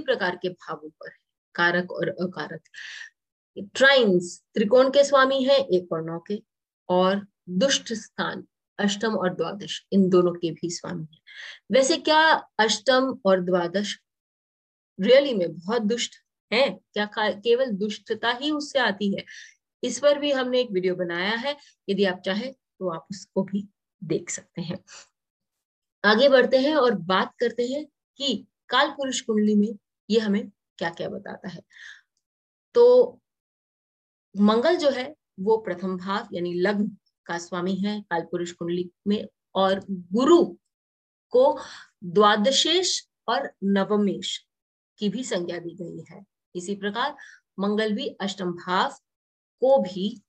ही प्रकार के भावों पर, कारक और अकारक। ट्राइन्स त्रिकोण के स्वामी है, एक और नौ के, और दुष्ट स्थान, अष्टम और द्वादश, इन दोनों के भी स्वामी है। वैसे क्या अष्टम और द्वादश रियली में बहुत दुष्ट है? क्या केवल दुष्टता ही उससे आती है? इस पर भी हमने एक वीडियो बनाया है, यदि आप चाहे तो आप उसको भी देख सकते हैं। आगे बढ़ते हैं और बात करते हैं कि काल पुरुष कुंडली में ये हमें क्या क्या बताता है? तो मंगल जो है, वो प्रथम भाव यानी लग्न का स्वामी है, काल पुरुष कुंडली में और गुरु को द्वादशेश और नवमेश की भी संज्ञा दी गई है। इसी प्रकार मंगल भी अष्टम भाव को भी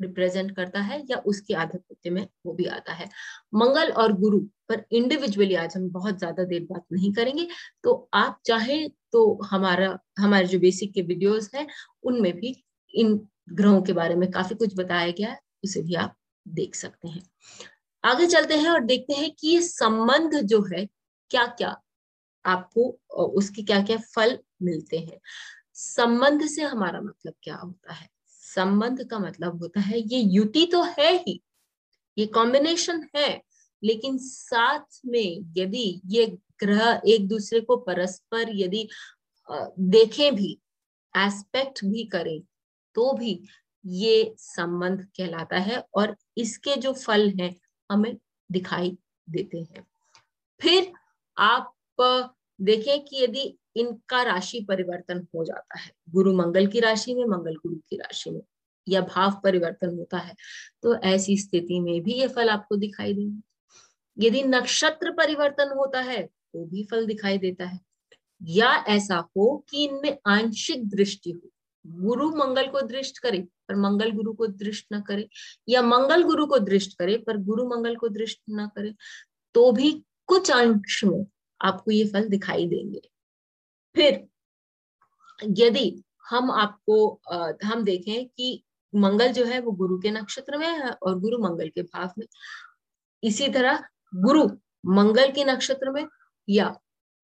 रिप्रेजेंट करता है या उसके आधिपत्य में वो भी आता है। मंगल और गुरु पर इंडिविजुअली आज हम बहुत ज़्यादा देर बात नहीं करेंगे। तो आप चाहे तो हमारा, हमारे जो बेसिक के वीडियोस हैं, उनमें भी इन ग्रहों के बारे में काफ़ी कुछ बताया गया है, उसे भी आप देख सकते हैं। आगे चलते हैं और देखते हैं कि ये संबंध जो है क्या क्या आपको उसके क्या क्या फल मिलते हैं। संबंध से हमारा मतलब क्या होता है? संबंध का मतलब होता है, ये युति तो है ही, ये कॉम्बिनेशन है, लेकिन साथ में यदि ये ग्रह एक दूसरे को परस्पर यदि देखें भी एस्पेक्ट भी करें तो भी ये संबंध कहलाता है और इसके जो फल हैं, हमें दिखाई देते हैं। फिर आप देखें कि यदि इनका राशि परिवर्तन हो जाता है। गुरु मंगल की राशि में, मंगल गुरु की राशि में या भाव परिवर्तन होता है तो ऐसी स्थिति में भी ये फल आपको दिखाई देंगे। यदि नक्षत्र परिवर्तन होता है तो भी फल दिखाई देता है। या ऐसा हो कि इनमें आंशिक दृष्टि हो, गुरु मंगल को दृष्ट करे पर मंगल गुरु को दृष्ट न करे, या मंगल गुरु को दृष्ट करे पर गुरु मंगल को दृष्ट न करे तो भी कुछ अंश में आपको ये फल दिखाई देंगे। फिर यदि हम आपको हम देखें कि मंगल जो है वो गुरु के नक्षत्र में है और गुरु मंगल के भाव में। इसी तरह गुरु मंगल के नक्षत्र में या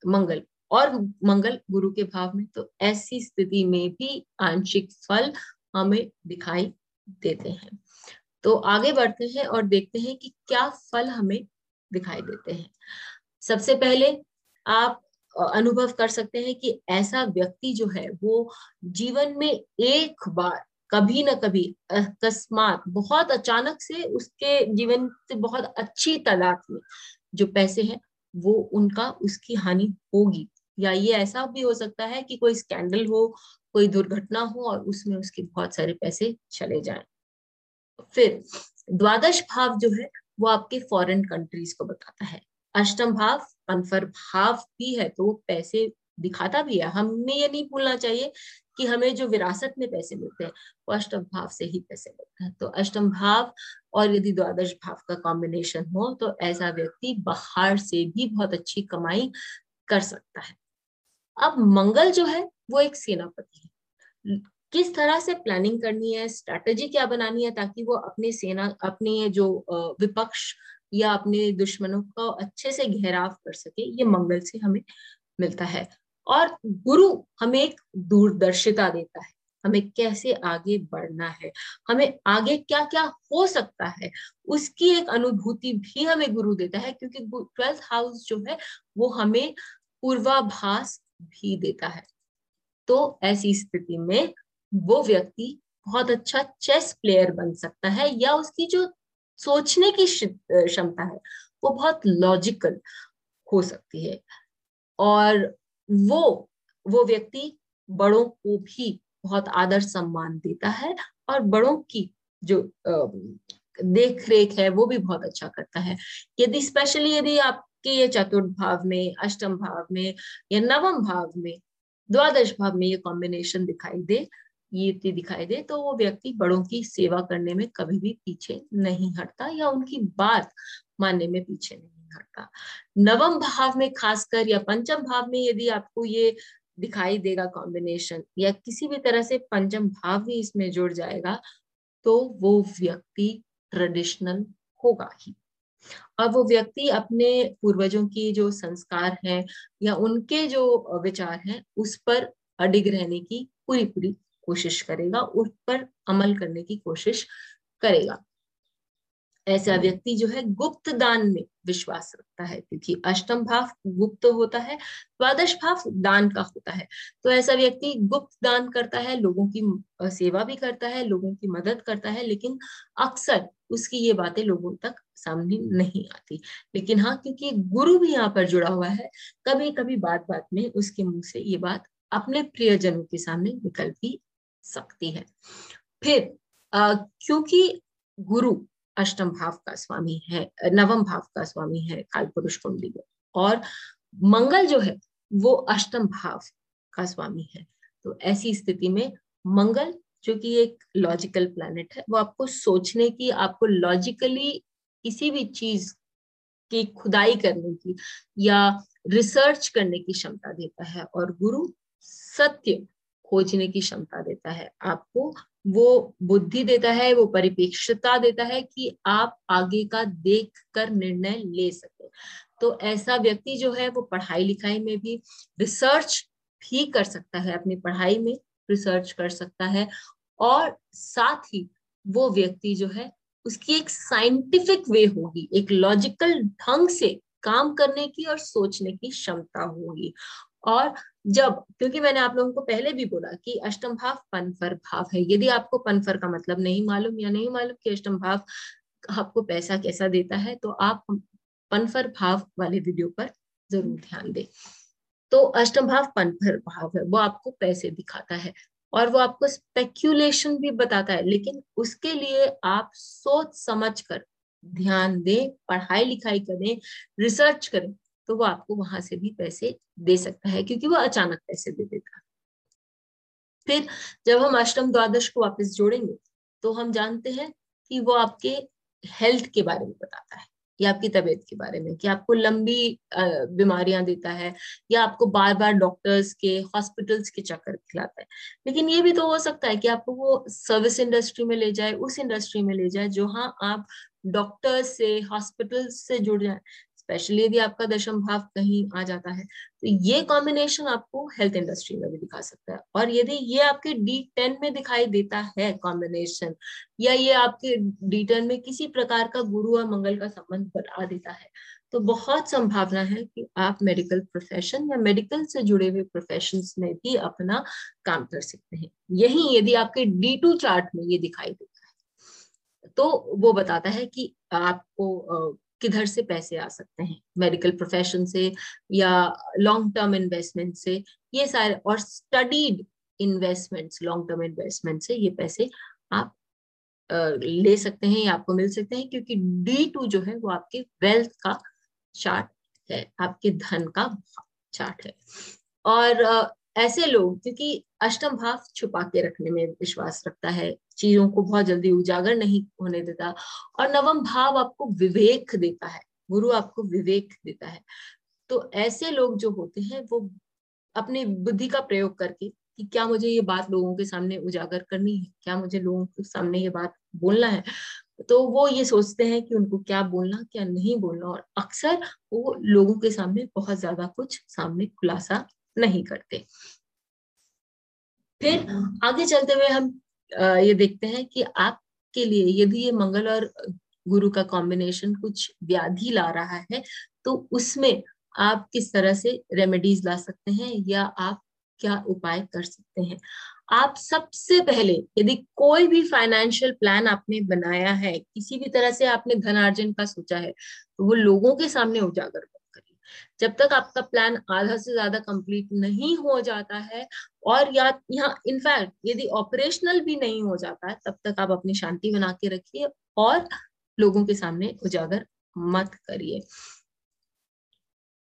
मंगल और मंगल गुरु के भाव में तो ऐसी स्थिति में भी आंशिक फल हमें दिखाई देते हैं। तो आगे बढ़ते हैं और देखते हैं कि क्या फल हमें दिखाई देते हैं। सबसे पहले आप अनुभव कर सकते हैं कि ऐसा व्यक्ति जो है, वो जीवन में एक बार कभी ना कभी अकस्मात बहुत अचानक से उसके जीवन से बहुत अच्छी तादाद में जो पैसे हैं, वो उनका उसकी हानि होगी। या ये ऐसा भी हो सकता है कि कोई स्कैंडल हो, कोई दुर्घटना हो और उसमें उसके बहुत सारे पैसे चले जाएँ। फिर, द्वादश भाव जो है, वो आपके फॉरेन कंट्रीज़ को बताता है। अष्टम भाव कन्फर भाव भी है तो पैसे दिखाता भी है। हमें ये नहीं भूलना चाहिए कि हमें जो विरासत में पैसे मिलते हैं, वो अष्टम भाव से ही पैसे मिलते हैं। तो अष्टम भाव और यदि द्वादश भाव का कॉम्बिनेशन हो तो ऐसा व्यक्ति बाहर से भी बहुत अच्छी कमाई कर सकता है। अब मंगल जो है, वो एक सेनापति है। किस तरह से प्लानिंग करनी है स्ट्रैटेजी क्या बनानी है, ताकि वो अपने सेना, अपने जो विपक्ष या अपने दुश्मनों को अच्छे से घेराव कर सके, ये मंगल से हमें मिलता है। और गुरु हमें एक दूरदर्शिता देता है, हमें कैसे आगे बढ़ना है, हमें आगे क्या क्या हो सकता है, उसकी एक अनुभूति भी हमें गुरु देता है, क्योंकि ट्वेल्थ हाउस जो है, वो हमें पूर्वाभास भी देता है। तो ऐसी स्थिति में वो व्यक्ति बहुत अच्छा चेस प्लेयर बन सकता है, या उसकी जो सोचने की क्षमता है, वो बहुत लॉजिकल हो सकती है। और वो वो व्यक्ति बड़ों को भी बहुत आदर सम्मान देता है और बड़ों की जो देख रेख है, वो भी बहुत अच्छा करता है। यदि स्पेशली यदि आपके ये चतुर्थ भाव में, अष्टम भाव में या नवम भाव में, द्वादश भाव में ये कॉम्बिनेशन दिखाई दे ये दिखाई दे तो वो व्यक्ति बड़ों की सेवा करने में कभी भी पीछे नहीं हटता या उनकी बात मानने में पीछे नहीं हटता। नवम भाव में खासकर या पंचम भाव में यदि आपको ये दिखाई देगा कॉम्बिनेशन या किसी भी तरह से पंचम भाव भी इसमें जुड़ जाएगा तो वो व्यक्ति ट्रेडिशनल होगा ही। और वो व्यक्ति अपने पूर्वजों की जो संस्कार हैं या उनके जो विचार हैं, उस पर अडिग रहने की पूरी पूरी कोशिश करेगा उस पर अमल करने की कोशिश करेगा। ऐसा व्यक्ति जो है गुप्त दान में विश्वास रखता है क्योंकि अष्टम भाव गुप्त होता है द्वादश भाव दान का होता है। तो ऐसा व्यक्ति गुप्त दान करता है लोगों की सेवा भी करता है लोगों की मदद करता है लेकिन अक्सर उसकी ये बातें लोगों तक सामने नहीं आती। लेकिन हाँ क्योंकि गुरु भी यहाँ पर जुड़ा हुआ है कभी कभी बात बात में उसके मुँह से ये बात अपने प्रियजनों के सामने निकल भी सकती है। फिर क्योंकि गुरु अष्टम भाव का स्वामी है, नवम भाव का स्वामी है, काल पुरुष कुंडली में और मंगल जो है, वो अष्टम भाव का स्वामी है। तो ऐसी स्थिति में मंगल, जो कि एक लॉजिकल प्लैनेट है, वो आपको सोचने की, आपको लॉजिकली किसी भी चीज़ की खुदाई करने की या रिसर्च करने की क्षमता देता है, और गुरु सत्य खोजने की क्षमता देता है, आपको वो बुद्धि देता है, वो परिपेक्षता देता है कि आप आगे का देख कर निर्णय ले सके। तो ऐसा व्यक्ति जो है वो पढ़ाई लिखाई में भी रिसर्च भी कर सकता है, अपनी पढ़ाई में रिसर्च कर सकता है और साथ ही वो व्यक्ति जो है उसकी एक साइंटिफिक वे होगी, एक लॉजिकल ढंग से काम करने की और सोचने की क्षमता होगी। और जब, क्योंकि मैंने आप लोगों को पहले भी बोला कि अष्टम भाव पनफर भाव है। यदि आपको पनफर का मतलब नहीं मालूम या नहीं मालूम कि अष्टम भाव आपको पैसा कैसा देता है तो आप पनफर भाव वाले वीडियो पर ज़रूर ध्यान दें। तो अष्टम भाव पनफर भाव है, वो आपको पैसे दिखाता है और वो आपको स्पेक्यूलेशन भी बताता है, लेकिन उसके लिए आप सोच समझ कर ध्यान दें, पढ़ाई लिखाई करें रिसर्च करें। तो वो आपको वहाँ से भी पैसे दे सकता है, क्योंकि वो अचानक पैसे दे देता है। फिर जब हम अष्टम द्वादश को वापस जोड़ेंगे तो हम जानते हैं कि वो आपके हेल्थ के बारे में बताता है, या आपकी तबीयत के बारे में, कि आपको लंबी बीमारियाँ देता है, या आपको बार बार डॉक्टर्स के हॉस्पिटल्स के चक्कर खिलाता है। लेकिन ये भी तो हो सकता है कि आपको वो सर्विस इंडस्ट्री में ले जाए, उस इंडस्ट्री में ले जाए जहाँ आप डॉक्टर्स से हॉस्पिटल से जुड़ जाए। स्पेशली यदि आपका दशम भाव कहीं आ जाता है तो ये कॉम्बिनेशन आपको हेल्थ इंडस्ट्री में भी दिखा सकता है। और यदि ये आपके डी टेन में दिखाई देता है कॉम्बिनेशन या ये आपके डी टेन में किसी प्रकार का गुरु और मंगल का संबंध बना देता है तो बहुत संभावना है कि आप मेडिकल प्रोफेशन या मेडिकल से जुड़े हुए प्रोफेशन में भी अपना काम कर सकते हैं। यही यदि आपके डी टू चार्ट में ये दिखाई देता है तो वो बताता है कि आपको किधर से पैसे आ सकते हैं मेडिकल प्रोफेशन से या लॉन्ग टर्म इन्वेस्टमेंट से, ये सारे, और studied investments long term investment से ये पैसे आप ले सकते हैं या आपको मिल सकते हैं, क्योंकि डी टू जो है वो आपके वेल्थ का चार्ट है, आपके धन का चार्ट है। और ऐसे लोग, क्योंकि अष्टम भाव छुपा के रखने में विश्वास रखता है, चीज़ों को बहुत जल्दी उजागर नहीं होने देता और नवम भाव आपको विवेक देता है, गुरु आपको विवेक देता है। तो ऐसे लोग जो होते हैं, वो अपनी बुद्धि का प्रयोग करके कि क्या मुझे ये बात लोगों के सामने उजागर करनी है, क्या मुझे लोगों के सामने ये बात बोलना है तो वो ये सोचते हैं कि उनको क्या बोलना, क्या नहीं बोलना और अक्सर वो लोगों के सामने बहुत ज़्यादा कुछ सामने खुलासा नहीं करते। फिर आगे चलते हुए हम ये देखते हैं कि आपके लिए यदि ये मंगल और गुरु का कॉम्बिनेशन कुछ व्याधि ला रहा है तो उसमें आप किस तरह से रेमेडीज ला सकते हैं या आप क्या उपाय कर सकते हैं? आप सबसे पहले यदि कोई भी फाइनेंशियल प्लान आपने बनाया है, किसी भी तरह से आपने धन धनार्जन का सोचा है तो वो लोगों के सामने उजागर जब तक आपका प्लान आधा से ज़्यादा कंप्लीट नहीं हो जाता है और या यहाँ इनफैक्ट यदि ऑपरेशनल भी नहीं हो जाता है, तब तक आप अपनी शांति बना के रखिए और लोगों के सामने उजागर मत करिए।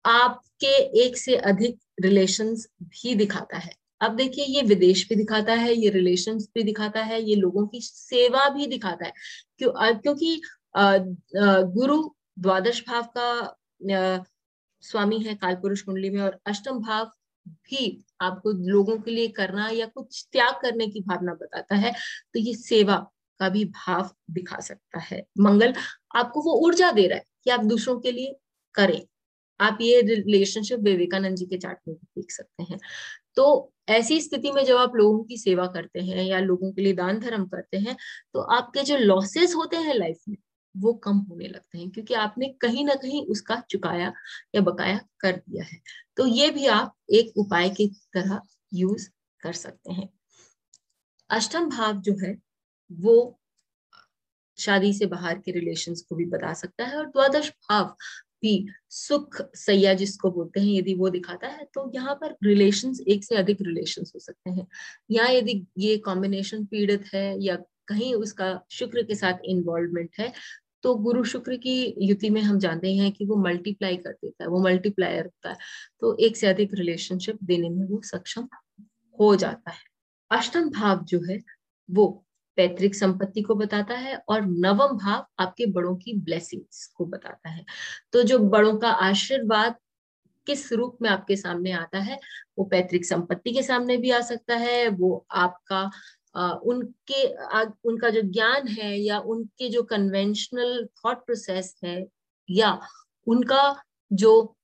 आपके एक से अधिक रिलेशंस भी दिखाता है। अब देखिए, ये विदेश भी दिखाता है, ये रिलेशंस भी दिखाता है, ये लोगों की सेवा भी दिखाता है। क्यों, क्योंकि गुरु द्वादश भाव का स्वामी है काल पुरुष कुंडली में और अष्टम भाव भी आपको लोगों के लिए करना या कुछ त्याग करने की भावना बताता है तो ये सेवा का भी भाव दिखा सकता है। मंगल आपको वो ऊर्जा दे रहा है कि आप दूसरों के लिए करें। आप ये रिलेशनशिप विवेकानंद जी के चार्ट में भी देख सकते हैं। तो ऐसी स्थिति में जब आप लोगों की सेवा करते हैं या लोगों के लिए दान धर्म करते हैं तो आपके जो लॉसेस होते हैं लाइफ में वो कम होने लगते हैं, क्योंकि आपने कहीं ना कहीं उसका चुकाया या बकाया कर दिया है। तो ये भी आप एक उपाय की तरह यूज़ कर सकते हैं। अष्टम भाव जो है, वो शादी से बाहर के रिलेशंस को भी बता सकता है, और द्वादश भाव भी सुख सैया जिसको बोलते हैं, यदि वो दिखाता है तो यहाँ पर रिलेशंस एक से अधिक रिलेशंस हो सकते हैं। यहाँ यदि ये कॉम्बिनेशन पीड़ित है, या कहीं उसका शुक्र के साथ इन्वॉल्वमेंट है तो गुरु शुक्र की युति में हम जानते हैं कि वो मल्टीप्लाई कर देता है, वो मल्टीप्लायर होता है। तो एक से अधिक रिलेशनशिप देने में वो सक्षम हो जाता है। अष्टम भाव जो है, वो पैतृक संपत्ति को बताता है और नवम भाव आपके बड़ों की ब्लेसिंग्स को बताता है। तो जो बड़ों का आशीर्वाद किस रूप में आपके सामने आता है, वो पैतृक संपत्ति के सामने भी आ सकता है, वो आपका उनके उनका जो ज्ञान है या उनके जो कन्वेंशनल थॉट प्रोसेस है या उनका जो,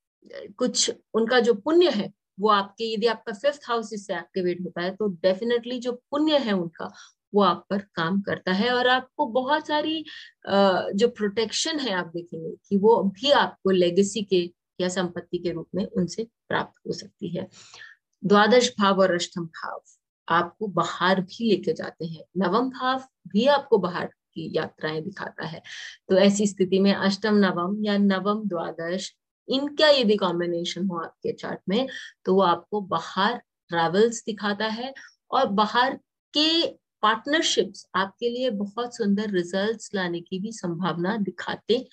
कुछ उनका जो पुण्य है, वो आपके, यदि आपका फिफ्थ हाउस इससे एक्टिवेट होता है तो डेफिनेटली जो पुण्य है उनका, वो आप पर काम करता है और आपको बहुत सारी जो प्रोटेक्शन है आप देखेंगे कि वो भी आपको लेगेसी के या संपत्ति के रूप में उनसे प्राप्त हो सकती है। द्वादश भाव और अष्टम भाव। आपको बाहर भी लेके जाते हैं। नवम भाव भी आपको बाहर की यात्राएँ दिखाता है। तो ऐसी स्थिति में अष्टम, नवम या नवम द्वादश, इनका यदि कॉम्बिनेशन हो आपके चार्ट में तो वो आपको बाहर ट्रेवल्स दिखाता है और बाहर के पार्टनरशिप्स आपके लिए बहुत सुंदर रिजल्ट्स लाने की भी संभावना दिखाते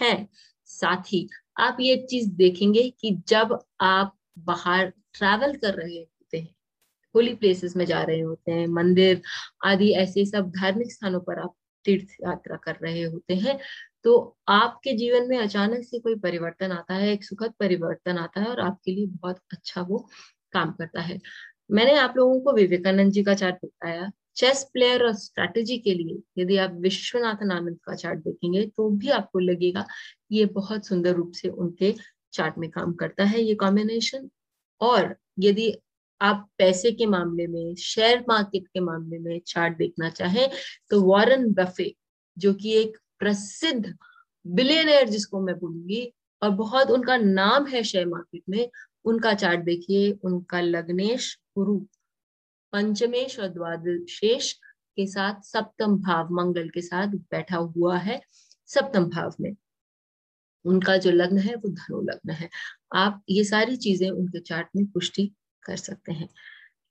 हैं। साथ ही आप ये चीज़ देखेंगे कि जब आप बाहर ट्रैवल कर रहे होते हैं होली प्लेसेस में जा रहे होते हैं, मंदिर आदि ऐसे सब धार्मिक स्थानों पर आप तीर्थ यात्रा कर रहे होते हैं तो आपके जीवन में अचानक से कोई परिवर्तन आता है, एक सुखद परिवर्तन आता है और आपके लिए बहुत अच्छा वो काम करता है। मैंने आप लोगों को विवेकानंद जी का चार्ट बताया। चेस प्लेयर और स्ट्रैटेजी के लिए यदि आप विश्वनाथन आनंद का चार्ट देखेंगे तो भी आपको लगेगा ये बहुत सुंदर रूप से उनके चार्ट में काम करता है, ये कॉम्बिनेशन और यदि आप पैसे के मामले में शेयर मार्केट के मामले में चार्ट देखना चाहें तो वॉरेन बफे जो कि एक प्रसिद्ध बिलियनर जिसको मैं बोलूँगी, और बहुत उनका नाम है शेयर मार्केट में, उनका चार्ट देखिए, उनका लग्नेश गुरु, पंचमेश और द्वादशेश के साथ सप्तम भाव, मंगल के साथ बैठा हुआ है सप्तम भाव में। उनका जो लग्न है, वो धनु लग्न है। आप ये सारी चीज़ें उनके चार्ट में पुष्टि कर सकते हैं।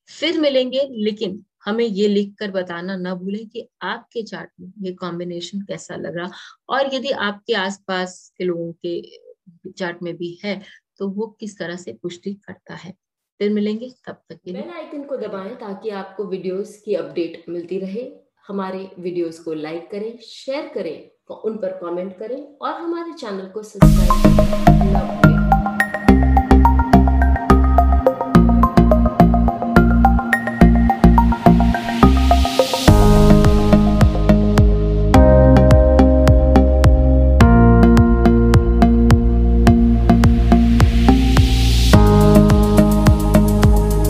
फिर मिलेंगे, लेकिन हमें ये लिख कर बताना ना भूलें कि आपके चार्ट में ये कॉम्बिनेशन कैसा लग रहा। और यदि आपके आसपास के लोगों के चार्ट में भी है तो वो किस तरह से पुष्टि करता है। फिर मिलेंगे, तब तक के बेल आइकन को दबाएँ ताकि आपको वीडियोस की अपडेट मिलती रहे। हमारे वीडियोस को लाइक करें शेयर करें, उन पर कमेंट करें, और हमारे चैनल को सब्सक्राइब करें